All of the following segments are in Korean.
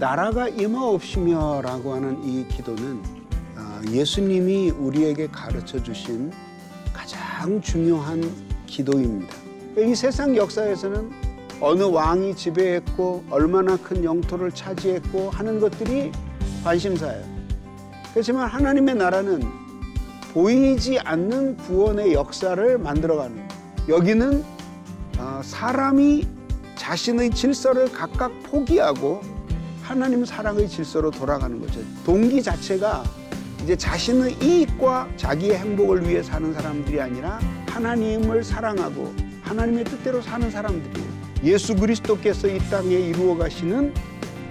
이 나라가 임하옵시며 라고 하는 이 기도는 아, 예수님이 우리에게 가르쳐 주신 가장 중요한 기도입니다. 이 세상 역사에서는 어느 왕이 지배했고 얼마나 큰 영토를 차지했고 하는 것들이 관심사예요. 그렇지만 하나님의 나라는 보이지 않는 구원의 역사를 만들어가는. 여기는 아, 사람이 자신의 질서를 각각 포기하고 하나님 사랑의 질서로 돌아가는 거죠. 동기 자체가 이제 자신의 이익과 자기의 행복을 위해 사는 사람들이 아니라 하나님을 사랑하고 하나님의 뜻대로 사는 사람들이에요. 예수 그리스도께서 이 땅에 이루어 가시는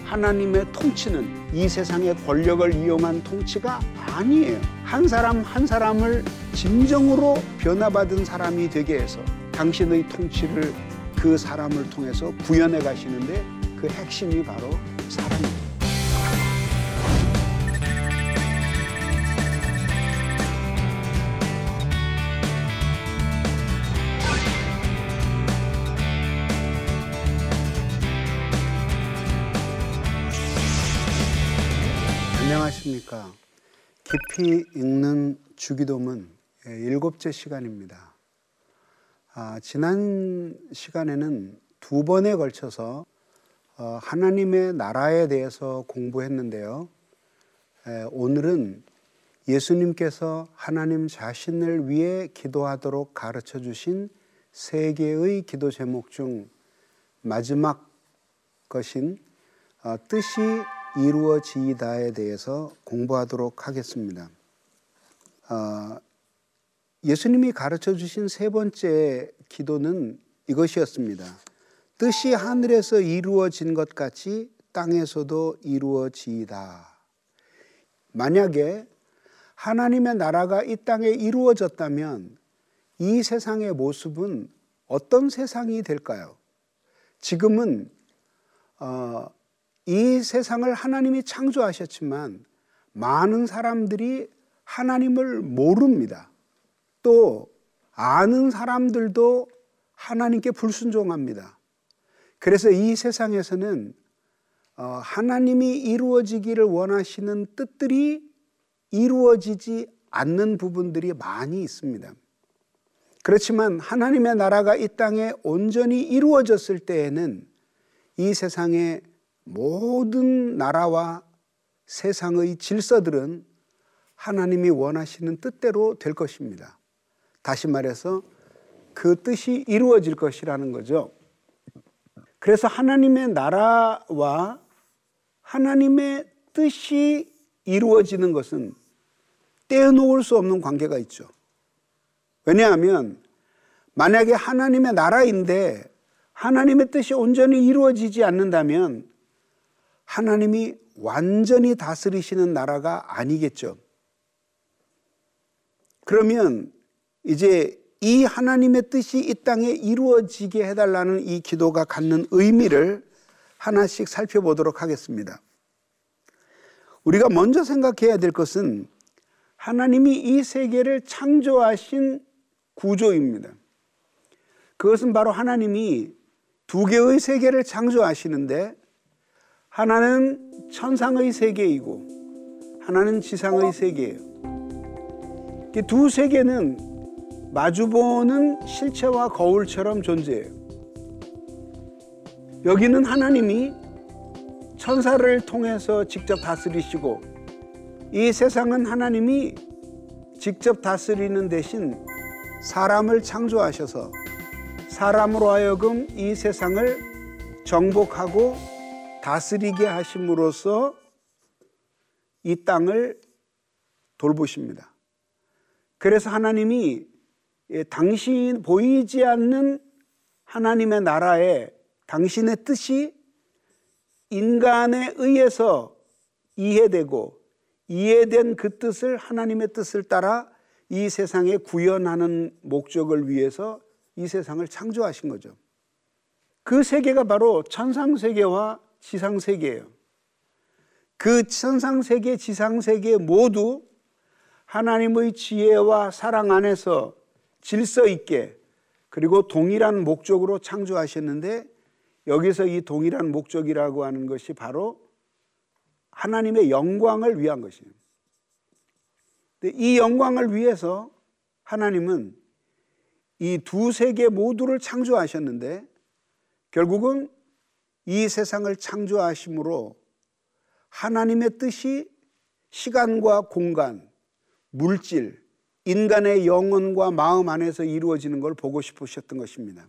하나님의 통치는 이 세상의 권력을 이용한 통치가 아니에요. 한 사람 한 사람을 진정으로 변화받은 사람이 되게 해서 당신의 통치를 그 사람을 통해서 구현해 가시는데 그 핵심이 바로 사랑입니다. 안녕하십니까. 깊이 읽는 주기도문 일곱째 시간입니다. 아, 지난 시간에는 두 번에 걸쳐서 어, 하나님의 나라에 대해서 공부했는데요. 에, 오늘은 예수님께서 하나님 자신을 위해 기도하도록 가르쳐 주신 세 개의 기도 제목 중 마지막 것인 어, 뜻이 이루어지이다에 대해서 공부하도록 하겠습니다. 어, 예수님이 가르쳐 주신 세 번째 기도는 이것이었습니다. 뜻이 하늘에서 이루어진 것 같이 땅에서도 이루어지이다. 만약에 하나님의 나라가 이 땅에 이루어졌다면 이 세상의 모습은 어떤 세상이 될까요? 지금은 어, 이 세상을 하나님이 창조하셨지만 많은 사람들이 하나님을 모릅니다. 또 아는 사람들도 하나님께 불순종합니다. 그래서 이 세상에서는 어, 하나님이 이루어지기를 원하시는 뜻들이 이루어지지 않는 부분들이 많이 있습니다. 그렇지만 하나님의 나라가 이 땅에 온전히 이루어졌을 때에는 이 세상의 모든 나라와 세상의 질서들은 하나님이 원하시는 뜻대로 될 것입니다. 다시 말해서 그 뜻이 이루어질 것이라는 거죠. 그래서 하나님의 나라와 하나님의 뜻이 이루어지는 것은 떼어놓을 수 없는 관계가 있죠. 왜냐하면 만약에 하나님의 나라인데 하나님의 뜻이 온전히 이루어지지 않는다면 하나님이 완전히 다스리시는 나라가 아니겠죠. 그러면 이제 이 하나님의 뜻이 이 땅에 이루어지게 해달라는 이 기도가 갖는 의미를 하나씩 살펴보도록 하겠습니다. 우리가 먼저 생각해야 될 것은 하나님이 이 세계를 창조하신 구조입니다. 그것은 바로 하나님이 두 개의 세계를 창조하시는데 하나는 천상의 세계이고 하나는 지상의 세계예요. 두 세계는 마주보는 실체와 거울처럼 존재해요. 여기는 하나님이 천사를 통해서 직접 다스리시고 이 세상은 하나님이 직접 다스리는 대신 사람을 창조하셔서 사람으로 하여금 이 세상을 정복하고 다스리게 하심으로써 이 땅을 돌보십니다. 그래서 하나님이 예, 당신 보이지 않는 하나님의 나라에 당신의 뜻이 인간에 의해서 이해되고 이해된 그 뜻을 하나님의 뜻을 따라 이 세상에 구현하는 목적을 위해서 이 세상을 창조하신 거죠. 그 세계가 바로 천상 세계와 지상 세계예요. 그 천상 세계, 지상 세계 모두 하나님의 지혜와 사랑 안에서 질서 있게 그리고 동일한 목적으로 창조하셨는데 여기서 이 동일한 목적이라고 하는 것이 바로 하나님의 영광을 위한 것이에요. 이 영광을 위해서 하나님은 이 두 세계 모두를 창조하셨는데 결국은 이 세상을 창조하심으로 하나님의 뜻이 시간과 공간, 물질, 인간의 영혼과 마음 안에서 이루어지는 걸 보고 싶으셨던 것입니다.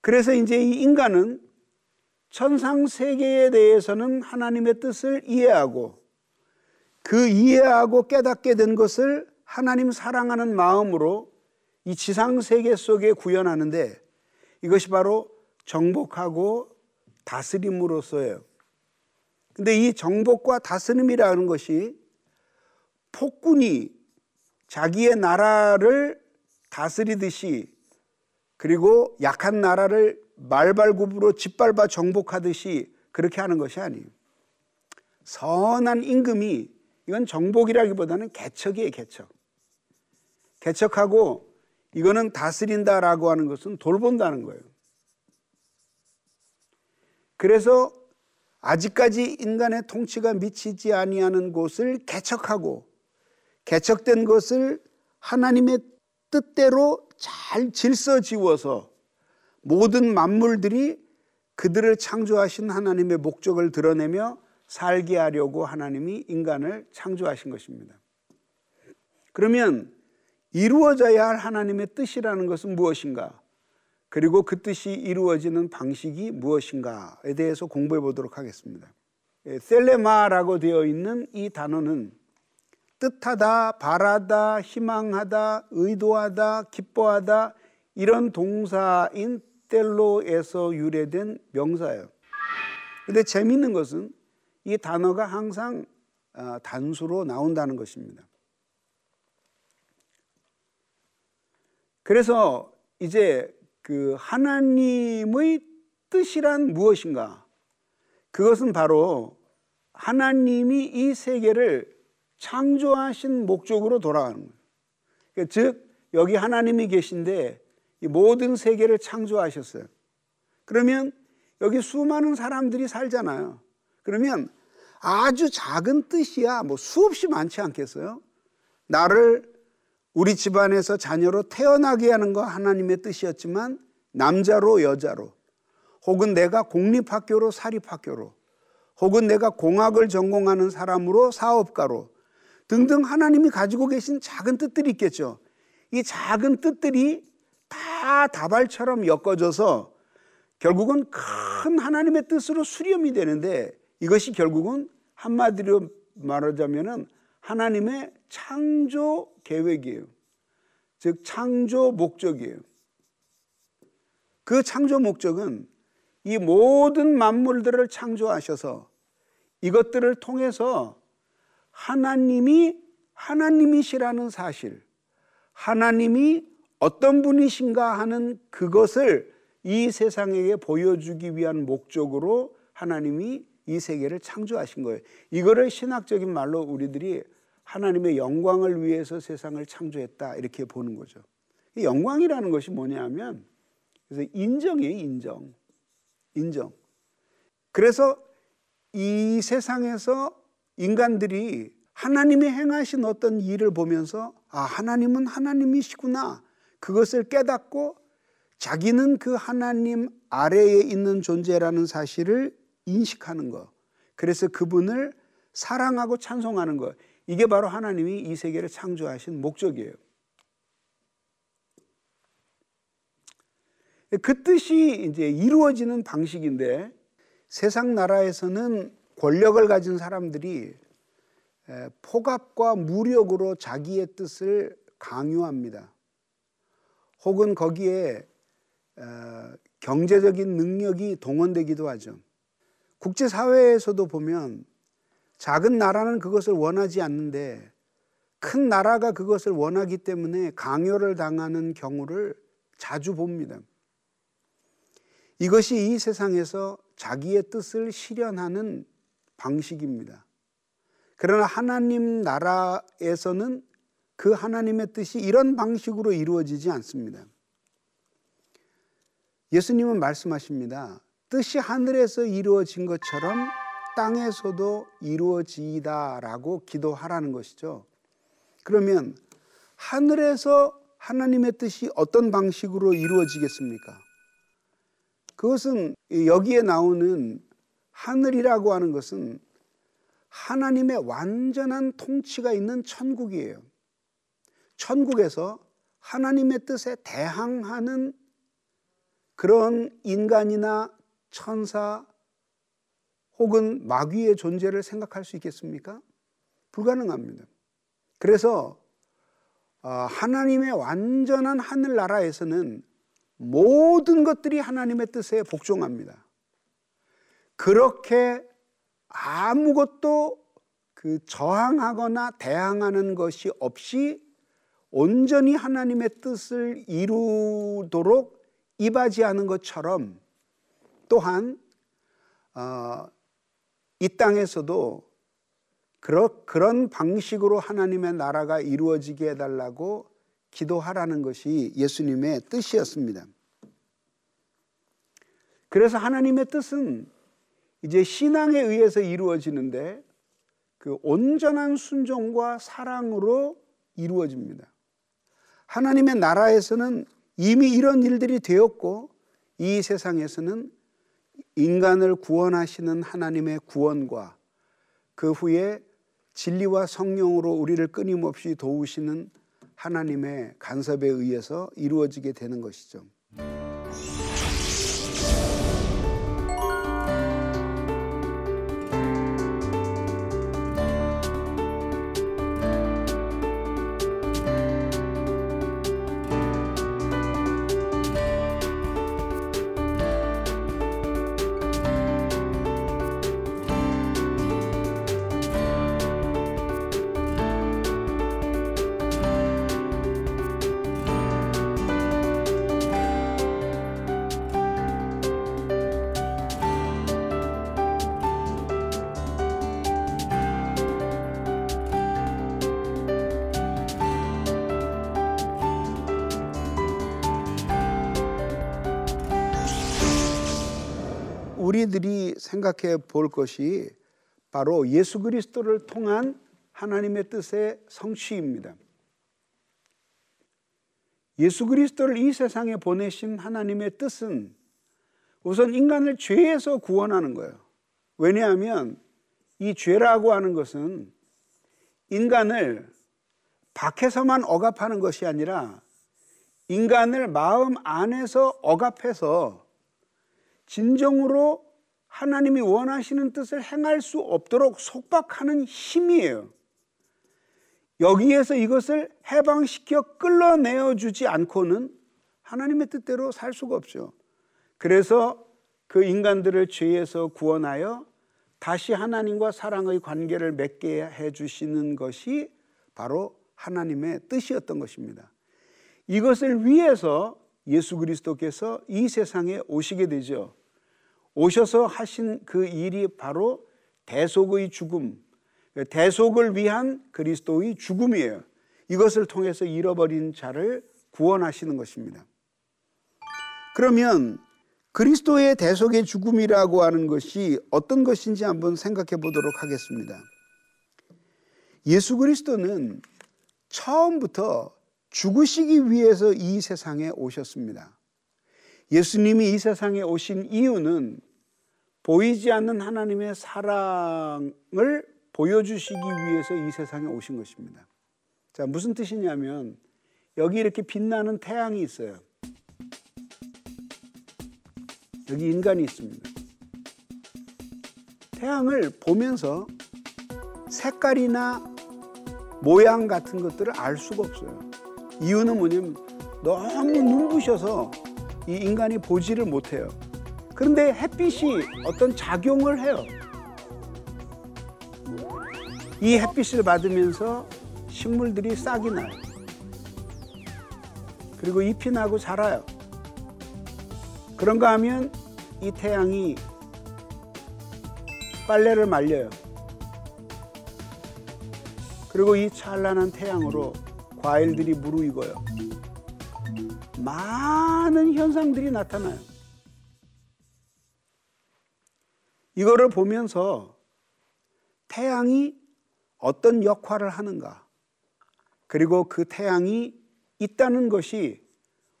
그래서 이제 이 인간은 천상 세계에 대해서는 하나님의 뜻을 이해하고 그 이해하고 깨닫게 된 것을 하나님 사랑하는 마음으로 이 지상 세계 속에 구현하는데 이것이 바로 정복하고 다스림으로서예요. 근데 이 정복과 다스림이라는 것이 폭군이 자기의 나라를 다스리듯이 그리고 약한 나라를 말발굽으로 짓밟아 정복하듯이 그렇게 하는 것이 아니에요. 선한 임금이 이건 정복이라기보다는 개척이에요, 개척. 개척하고 이거는 다스린다라고 하는 것은 돌본다는 거예요. 그래서 아직까지 인간의 통치가 미치지 아니하는 곳을 개척하고 개척된 것을 하나님의 뜻대로 잘 질서 지워서 모든 만물들이 그들을 창조하신 하나님의 목적을 드러내며 살게 하려고 하나님이 인간을 창조하신 것입니다. 그러면 이루어져야 할 하나님의 뜻이라는 것은 무엇인가? 그리고 그 뜻이 이루어지는 방식이 무엇인가에 대해서 공부해 보도록 하겠습니다. 예, 셀레마라고 되어 있는 이 단어는 뜻하다, 바라다, 희망하다, 의도하다, 기뻐하다 이런 동사인 텔로에서 유래된 명사예요. 근데 재미있는 것은 이 단어가 항상 어, 단수로 나온다는 것입니다. 그래서 이제 그 하나님의 뜻이란 무엇인가? 그것은 바로 하나님이 이 세계를 창조하신 목적으로 돌아가는 거예요. 그러니까 즉 여기 하나님이 계신데 이 모든 세계를 창조하셨어요. 그러면 여기 수많은 사람들이 살잖아요. 그러면 아주 작은 뜻이야 뭐 수없이 많지 않겠어요? 나를 우리 집안에서 자녀로 태어나게 하는 거 하나님의 뜻이었지만 남자로 여자로 혹은 내가 공립학교로 사립학교로 혹은 내가 공학을 전공하는 사람으로 사업가로 등등 하나님이 가지고 계신 작은 뜻들이 있겠죠. 이 작은 뜻들이 다 다발처럼 엮어져서 결국은 큰 하나님의 뜻으로 수렴이 되는데 이것이 결국은 한마디로 말하자면은 하나님의 창조 계획이에요. 즉 창조 목적이에요. 그 창조 목적은 이 모든 만물들을 창조하셔서 이것들을 통해서 하나님이 하나님이시라는 사실, 하나님이 어떤 분이신가 하는 그것을 이 세상에게 보여주기 위한 목적으로 하나님이 이 세계를 창조하신 거예요. 이거를 신학적인 말로 우리들이 하나님의 영광을 위해서 세상을 창조했다 이렇게 보는 거죠. 영광이라는 것이 뭐냐면 그래서 인정이에요, 인정. 인정. 그래서 이 세상에서 인간들이 하나님이 행하신 어떤 일을 보면서 아, 하나님은 하나님이시구나. 그것을 깨닫고 자기는 그 하나님 아래에 있는 존재라는 사실을 인식하는 것. 그래서 그분을 사랑하고 찬송하는 것. 이게 바로 하나님이 이 세계를 창조하신 목적이에요. 그 뜻이 이제 이루어지는 방식인데 세상 나라에서는 권력을 가진 사람들이 포갑과 무력으로 자기의 뜻을 강요합니다. 혹은 거기에 경제적인 능력이 동원되기도 하죠. 국제사회에서도 보면 작은 나라는 그것을 원하지 않는데 큰 나라가 그것을 원하기 때문에 강요를 당하는 경우를 자주 봅니다. 이것이 이 세상에서 자기의 뜻을 실현하는 방식입니다. 그러나 하나님 나라에서는 그 하나님의 뜻이 이런 방식으로 이루어지지 않습니다. 예수님은 말씀하십니다. 뜻이 하늘에서 이루어진 것처럼 땅에서도 이루어지이다라고 기도하라는 것이죠. 그러면 하늘에서 하나님의 뜻이 어떤 방식으로 이루어지겠습니까? 그것은 여기에 나오는 하늘이라고 하는 것은 하나님의 완전한 통치가 있는 천국이에요. 천국에서 하나님의 뜻에 대항하는 그런 인간이나 천사 혹은 마귀의 존재를 생각할 수 있겠습니까? 불가능합니다. 그래서 어, 하나님의 완전한 하늘나라에서는 모든 것들이 하나님의 뜻에 복종합니다. 그렇게 아무것도 그 저항하거나 대항하는 것이 없이 온전히 하나님의 뜻을 이루도록 이바지하는 것처럼 또한 어, 이 땅에서도 그러, 그런 방식으로 하나님의 나라가 이루어지게 해달라고 기도하라는 것이 예수님의 뜻이었습니다. 그래서 하나님의 뜻은 이제 신앙에 의해서 이루어지는데 그 온전한 순종과 사랑으로 이루어집니다. 하나님의 나라에서는 이미 이런 일들이 되었고 이 세상에서는 인간을 구원하시는 하나님의 구원과 그 후에 진리와 성령으로 우리를 끊임없이 도우시는 하나님의 간섭에 의해서 이루어지게 되는 것이죠. 우리들이 생각해 볼 것이 바로 예수 그리스도를 통한 하나님의 뜻의 성취입니다. 예수 그리스도를 이 세상에 보내신 하나님의 뜻은 우선 인간을 죄에서 구원하는 거예요. 왜냐하면 이 죄라고 하는 것은 인간을 밖에서만 억압하는 것이 아니라 인간을 마음 안에서 억압해서 진정으로 하나님이 원하시는 뜻을 행할 수 없도록 속박하는 힘이에요. 여기에서 이것을 해방시켜 끌어내어 주지 않고는 하나님의 뜻대로 살 수가 없죠. 그래서 그 인간들을 죄에서 구원하여 다시 하나님과 사랑의 관계를 맺게 해 주시는 것이 바로 하나님의 뜻이었던 것입니다. 이것을 위해서 예수 그리스도께서 이 세상에 오시게 되죠. 오셔서 하신 그 일이 바로 대속의 죽음, 대속을 위한 그리스도의 죽음이에요. 이것을 통해서 잃어버린 자를 구원하시는 것입니다. 그러면 그리스도의 대속의 죽음이라고 하는 것이 어떤 것인지 한번 생각해 보도록 하겠습니다. 예수 그리스도는 처음부터 죽으시기 위해서 이 세상에 오셨습니다. 예수님이 이 세상에 오신 이유는 보이지 않는 하나님의 사랑을 보여주시기 위해서 이 세상에 오신 것입니다. 자, 무슨 뜻이냐면 여기 이렇게 빛나는 태양이 있어요. 여기 인간이 있습니다. 태양을 보면서 색깔이나 모양 같은 것들을 알 수가 없어요. 이유는 뭐냐면 너무 눈부셔서 이 인간이 보지를 못해요. 그런데 햇빛이 어떤 작용을 해요. 이 햇빛을 받으면서 식물들이 싹이 나요. 그리고 잎이 나고 자라요. 그런가 하면 이 태양이 빨래를 말려요. 그리고 이 찬란한 태양으로 과일들이 무르익어요. 많은 현상들이 나타나요. 이거를 보면서 태양이 어떤 역할을 하는가? 그리고 그 태양이 있다는 것이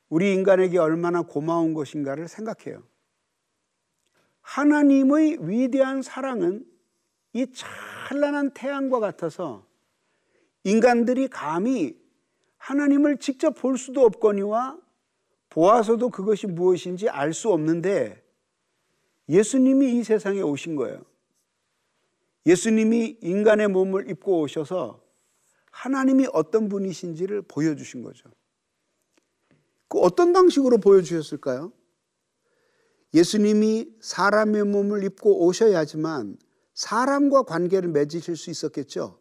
우리 인간에게 얼마나 고마운 것인가를 생각해요. 하나님의 위대한 사랑은 이 찬란한 태양과 같아서 인간들이 감히 하나님을 직접 볼 수도 없거니와 보아서도 그것이 무엇인지 알 수 없는데 예수님이 이 세상에 오신 거예요. 예수님이 인간의 몸을 입고 오셔서 하나님이 어떤 분이신지를 보여주신 거죠. 그 어떤 방식으로 보여주셨을까요? 예수님이 사람의 몸을 입고 오셔야지만 사람과 관계를 맺으실 수 있었겠죠.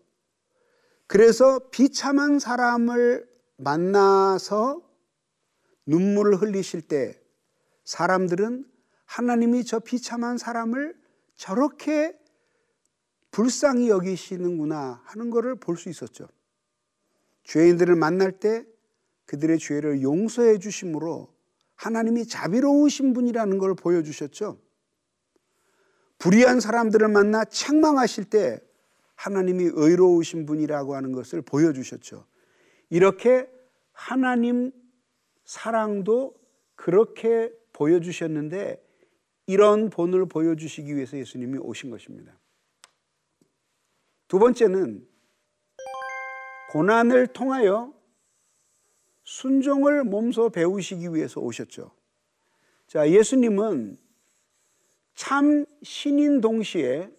그래서 비참한 사람을 만나서 눈물을 흘리실 때 사람들은 하나님이 저 비참한 사람을 저렇게 불쌍히 여기시는구나 하는 것을 볼 수 있었죠. 죄인들을 만날 때 그들의 죄를 용서해 주심으로 하나님이 자비로우신 분이라는 걸 보여주셨죠. 불의한 사람들을 만나 책망하실 때 하나님이 의로우신 분이라고 하는 것을 보여주셨죠. 이렇게 하나님 사랑도 그렇게 보여주셨는데 이런 본을 보여주시기 위해서 예수님이 오신 것입니다. 두 번째는 고난을 통하여 순종을 몸소 배우시기 위해서 오셨죠. 자, 예수님은 참 신인 동시에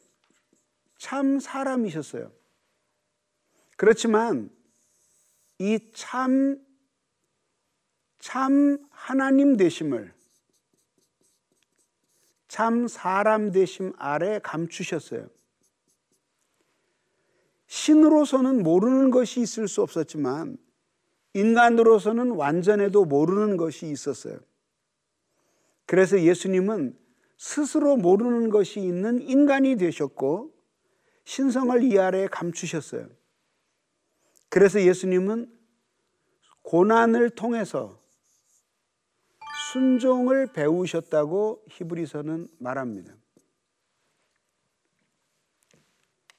참 사람이셨어요. 그렇지만 이 참, 참 하나님 되심을 참 사람 되심 아래 감추셨어요. 신으로서는 모르는 것이 있을 수 없었지만 인간으로서는 완전해도 모르는 것이 있었어요. 그래서 예수님은 스스로 모르는 것이 있는 인간이 되셨고 신성을 이 아래에 감추셨어요. 그래서 예수님은 고난을 통해서 순종을 배우셨다고 히브리서는 말합니다.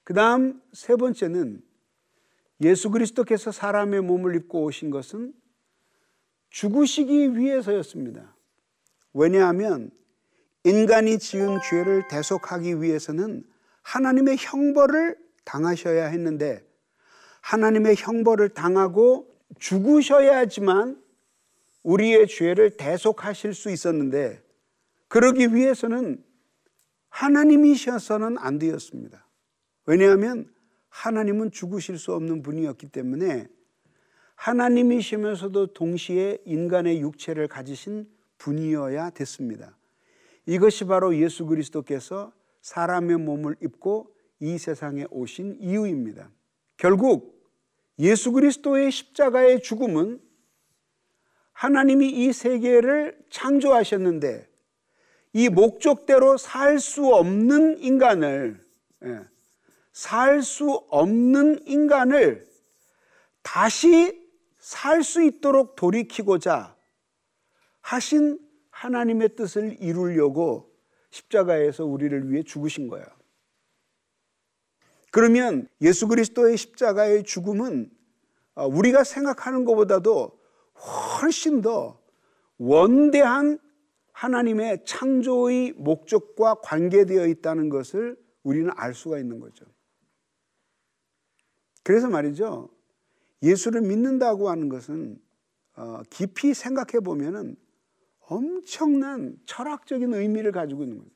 그 다음 세 번째는 예수 그리스도께서 사람의 몸을 입고 오신 것은 죽으시기 위해서였습니다. 왜냐하면 인간이 지은 죄를 대속하기 위해서는 하나님의 형벌을 당하셔야 했는데 하나님의 형벌을 당하고 죽으셔야지만 우리의 죄를 대속하실 수 있었는데 그러기 위해서는 하나님이셔서는 안 되었습니다. 왜냐하면 하나님은 죽으실 수 없는 분이었기 때문에 하나님이시면서도 동시에 인간의 육체를 가지신 분이어야 됐습니다. 이것이 바로 예수 그리스도께서 사람의 몸을 입고 이 세상에 오신 이유입니다. 결국 예수 그리스도의 십자가의 죽음은 하나님이 이 세계를 창조하셨는데 이 목적대로 살 수 없는 인간을 예, 살수 없는 인간을 다시 살 수 있도록 돌이키고자 하신 하나님의 뜻을 이루려고 십자가에서 우리를 위해 죽으신 거예요. 그러면 예수 그리스도의 십자가의 죽음은 어, 우리가 생각하는 것보다도 훨씬 더 원대한 하나님의 창조의 목적과 관계되어 있다는 것을 우리는 알 수가 있는 거죠. 그래서 말이죠. 예수를 믿는다고 하는 것은 어, 깊이 생각해 보면은 엄청난 철학적인 의미를 가지고 있는 거예요.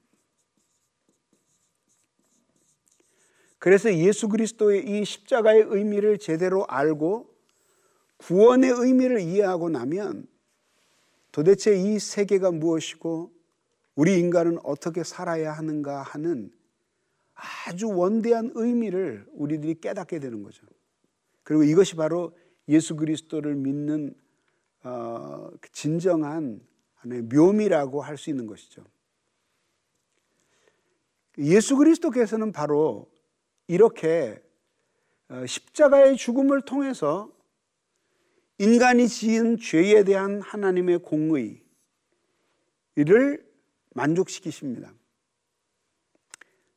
그래서 예수 그리스도의 이 십자가의 의미를 제대로 알고 구원의 의미를 이해하고 나면 도대체 이 세계가 무엇이고 우리 인간은 어떻게 살아야 하는가 하는 아주 원대한 의미를 우리들이 깨닫게 되는 거죠. 그리고 이것이 바로 예수 그리스도를 믿는 어, 그 진정한 묘미라고 할 수 있는 것이죠. 예수 그리스도께서는 바로 이렇게 어, 십자가의 죽음을 통해서 인간이 지은 죄에 대한 하나님의 공의를 만족시키십니다.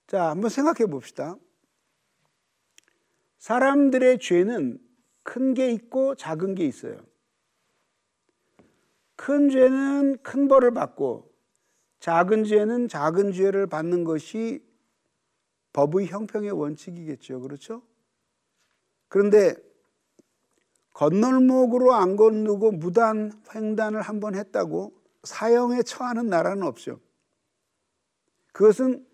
자, 한번 생각해 봅시다. 사람들의 죄는 큰 게 있고 작은 게 있어요. 큰 죄는 큰 벌을 받고 작은 죄는 작은 죄를 받는 것이 법의 형평의 원칙이겠죠. 그렇죠? 그런데 건널목으로 안 건너고 무단 횡단을 한 번 했다고 사형에 처하는 나라는 없죠. 그것은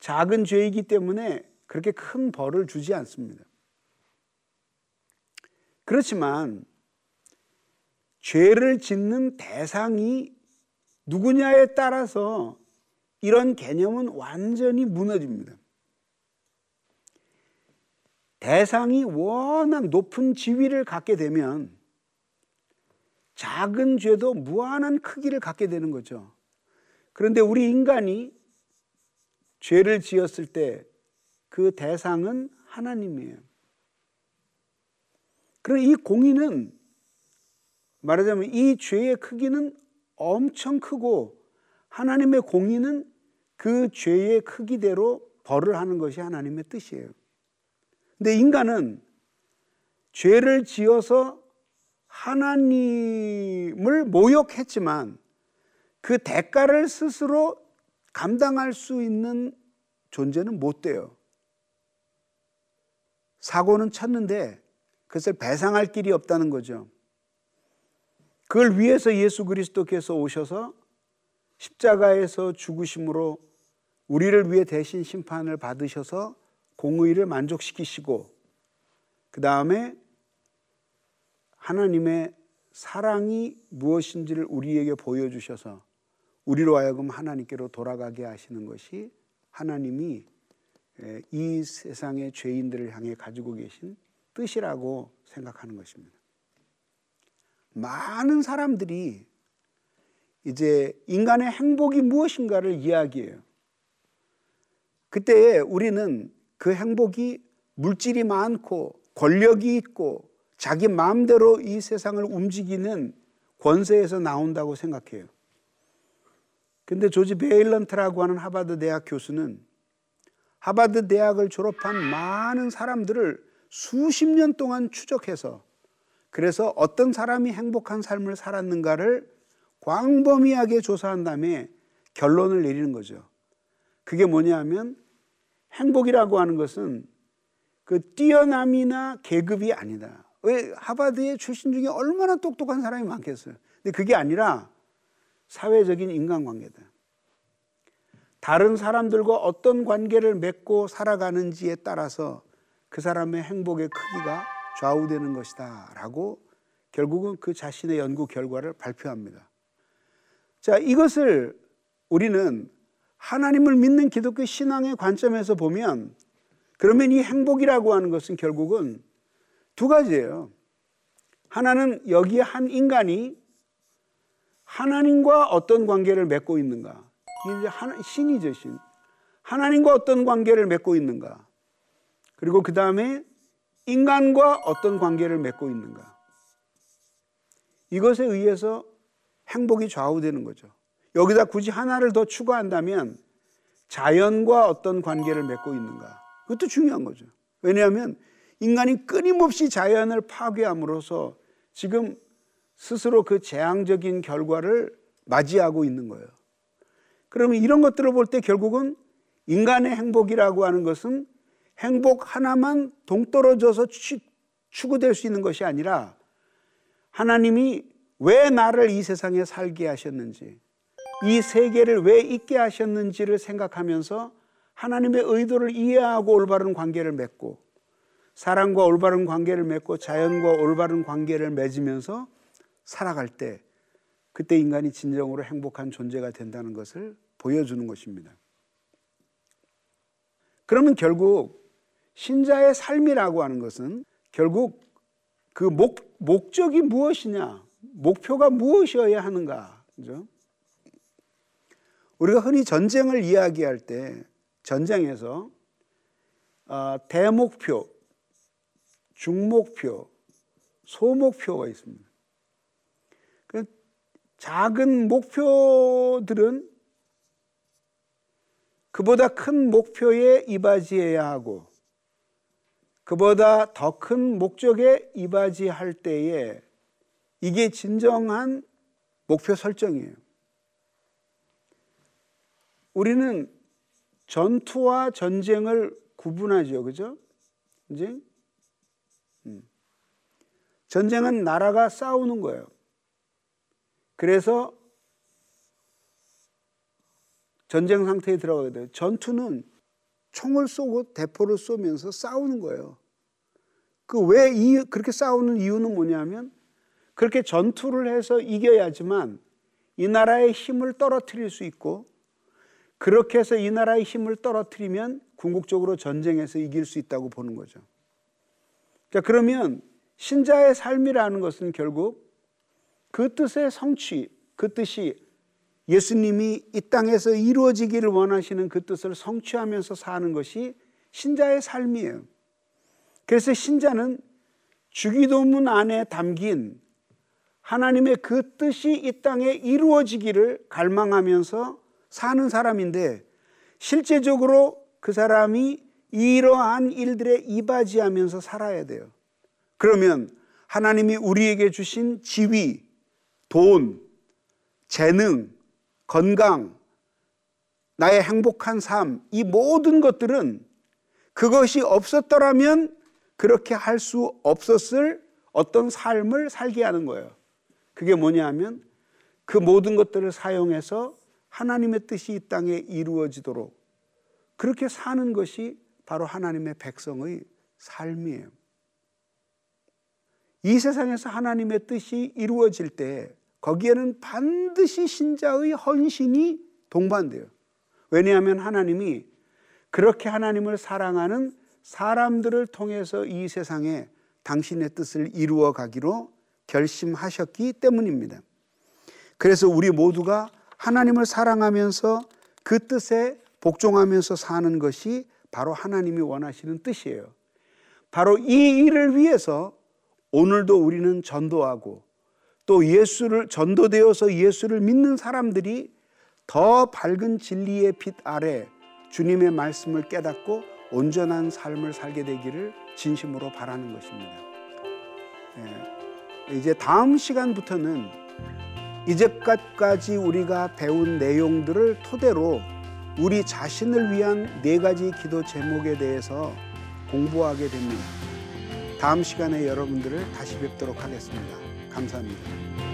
작은 죄이기 때문에 그렇게 큰 벌을 주지 않습니다. 그렇지만 죄를 짓는 대상이 누구냐에 따라서 이런 개념은 완전히 무너집니다. 대상이 워낙 높은 지위를 갖게 되면 작은 죄도 무한한 크기를 갖게 되는 거죠. 그런데 우리 인간이 죄를 지었을 때 그 대상은 하나님이에요. 그럼 이 공의는 말하자면 이 죄의 크기는 엄청 크고 하나님의 공의는 그 죄의 크기대로 벌을 하는 것이 하나님의 뜻이에요. 근데 인간은 죄를 지어서 하나님을 모욕했지만 그 대가를 스스로 감당할 수 있는 존재는 못 돼요. 사고는 쳤는데 그것을 배상할 길이 없다는 거죠. 그걸 위해서 예수 그리스도께서 오셔서 십자가에서 죽으심으로 우리를 위해 대신 심판을 받으셔서 공의를 만족시키시고 그 다음에 하나님의 사랑이 무엇인지를 우리에게 보여주셔서 우리로 하여금 하나님께로 돌아가게 하시는 것이 하나님이 이 세상의 죄인들을 향해 가지고 계신 뜻이라고 생각하는 것입니다. 많은 사람들이 이제 인간의 행복이 무엇인가를 이야기해요. 그때 우리는 그 행복이 물질이 많고 권력이 있고 자기 마음대로 이 세상을 움직이는 권세에서 나온다고 생각해요. 근데 조지 베일런트라고 하는 하버드 대학 교수는 하버드 대학을 졸업한 많은 사람들을 수십 년 동안 추적해서 그래서 어떤 사람이 행복한 삶을 살았는가를 광범위하게 조사한 다음에 결론을 내리는 거죠. 그게 뭐냐면 행복이라고 하는 것은 그 뛰어남이나 계급이 아니다. 왜 하버드의 출신 중에 얼마나 똑똑한 사람이 많겠어요. 근데 그게 아니라 사회적인 인간관계다. 다른 사람들과 어떤 관계를 맺고 살아가는지에 따라서 그 사람의 행복의 크기가 좌우되는 것이다. 라고 결국은 그 자신의 연구 결과를 발표합니다. 자, 이것을 우리는 하나님을 믿는 기독교 신앙의 관점에서 보면 그러면 이 행복이라고 하는 것은 결국은 두 가지예요. 하나는 여기에 한 인간이 하나님과 어떤 관계를 맺고 있는가. 이제 하나, 신이죠, 신. 하나님과 어떤 관계를 맺고 있는가. 그리고 그 다음에 인간과 어떤 관계를 맺고 있는가. 이것에 의해서 행복이 좌우되는 거죠. 여기다 굳이 하나를 더 추가한다면 자연과 어떤 관계를 맺고 있는가. 그것도 중요한 거죠. 왜냐하면 인간이 끊임없이 자연을 파괴함으로써 지금 스스로 그 재앙적인 결과를 맞이하고 있는 거예요. 그러면 이런 것들을 볼 때 결국은 인간의 행복이라고 하는 것은 행복 하나만 동떨어져서 추구될 수 있는 것이 아니라 하나님이 왜 나를 이 세상에 살게 하셨는지, 이 세계를 왜 있게 하셨는지를 생각하면서 하나님의 의도를 이해하고 올바른 관계를 맺고 사랑과 올바른 관계를 맺고 자연과 올바른 관계를 맺으면서 살아갈 때 그때 인간이 진정으로 행복한 존재가 된다는 것을 보여주는 것입니다. 그러면 결국 신자의 삶이라고 하는 것은 결국 그 목, 목적이 무엇이냐, 목표가 무엇이어야 하는가, 그죠? 우리가 흔히 전쟁을 이야기할 때 전쟁에서 어, 대목표, 중목표, 소목표가 있습니다. 그 작은 목표들은 그보다 큰 목표에 이바지해야 하고 그보다 더 큰 목적에 이바지할 때에 이게 진정한 목표 설정이에요. 우리는 전투와 전쟁을 구분하죠. 그죠? 이제 음. 전쟁은 나라가 싸우는 거예요. 그래서 전쟁 상태에 들어가게 돼요. 전투는 총을 쏘고 대포를 쏘면서 싸우는 거예요. 그왜 그렇게 싸우는 이유는 뭐냐면 그렇게 전투를 해서 이겨야지만 이 나라의 힘을 떨어뜨릴 수 있고 그렇게 해서 이 나라의 힘을 떨어뜨리면 궁극적으로 전쟁에서 이길 수 있다고 보는 거죠. 자, 그러면 신자의 삶이라는 것은 결국 그 뜻의 성취, 그 뜻이 예수님이 이 땅에서 이루어지기를 원하시는 그 뜻을 성취하면서 사는 것이 신자의 삶이에요. 그래서 신자는 주기도문 안에 담긴 하나님의 그 뜻이 이 땅에 이루어지기를 갈망하면서 사는 사람인데 실제적으로 그 사람이 이러한 일들에 이바지하면서 살아야 돼요. 그러면 하나님이 우리에게 주신 지위, 돈, 재능, 건강, 나의 행복한 삶, 이 모든 것들은 그것이 없었더라면 그렇게 할 수 없었을 어떤 삶을 살게 하는 거예요. 그게 뭐냐 하면 그 모든 것들을 사용해서 하나님의 뜻이 이 땅에 이루어지도록 그렇게 사는 것이 바로 하나님의 백성의 삶이에요. 이 세상에서 하나님의 뜻이 이루어질 때 거기에는 반드시 신자의 헌신이 동반돼요. 왜냐하면 하나님이 그렇게 하나님을 사랑하는 사람들을 통해서 이 세상에 당신의 뜻을 이루어 가기로 결심하셨기 때문입니다. 그래서 우리 모두가 하나님을 사랑하면서 그 뜻에 복종하면서 사는 것이 바로 하나님이 원하시는 뜻이에요. 바로 이 일을 위해서 오늘도 우리는 전도하고 또 예수를 전도되어서 예수를 믿는 사람들이 더 밝은 진리의 빛 아래 주님의 말씀을 깨닫고 온전한 삶을 살게 되기를 진심으로 바라는 것입니다. 예. 이제 다음 시간부터는 이제까지 우리가 배운 내용들을 토대로 우리 자신을 위한 네 가지 기도 제목에 대해서 공부하게 됩니다. 다음 시간에 여러분들을 다시 뵙도록 하겠습니다. 감사합니다.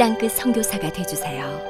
땅끝 성교사가 되주세요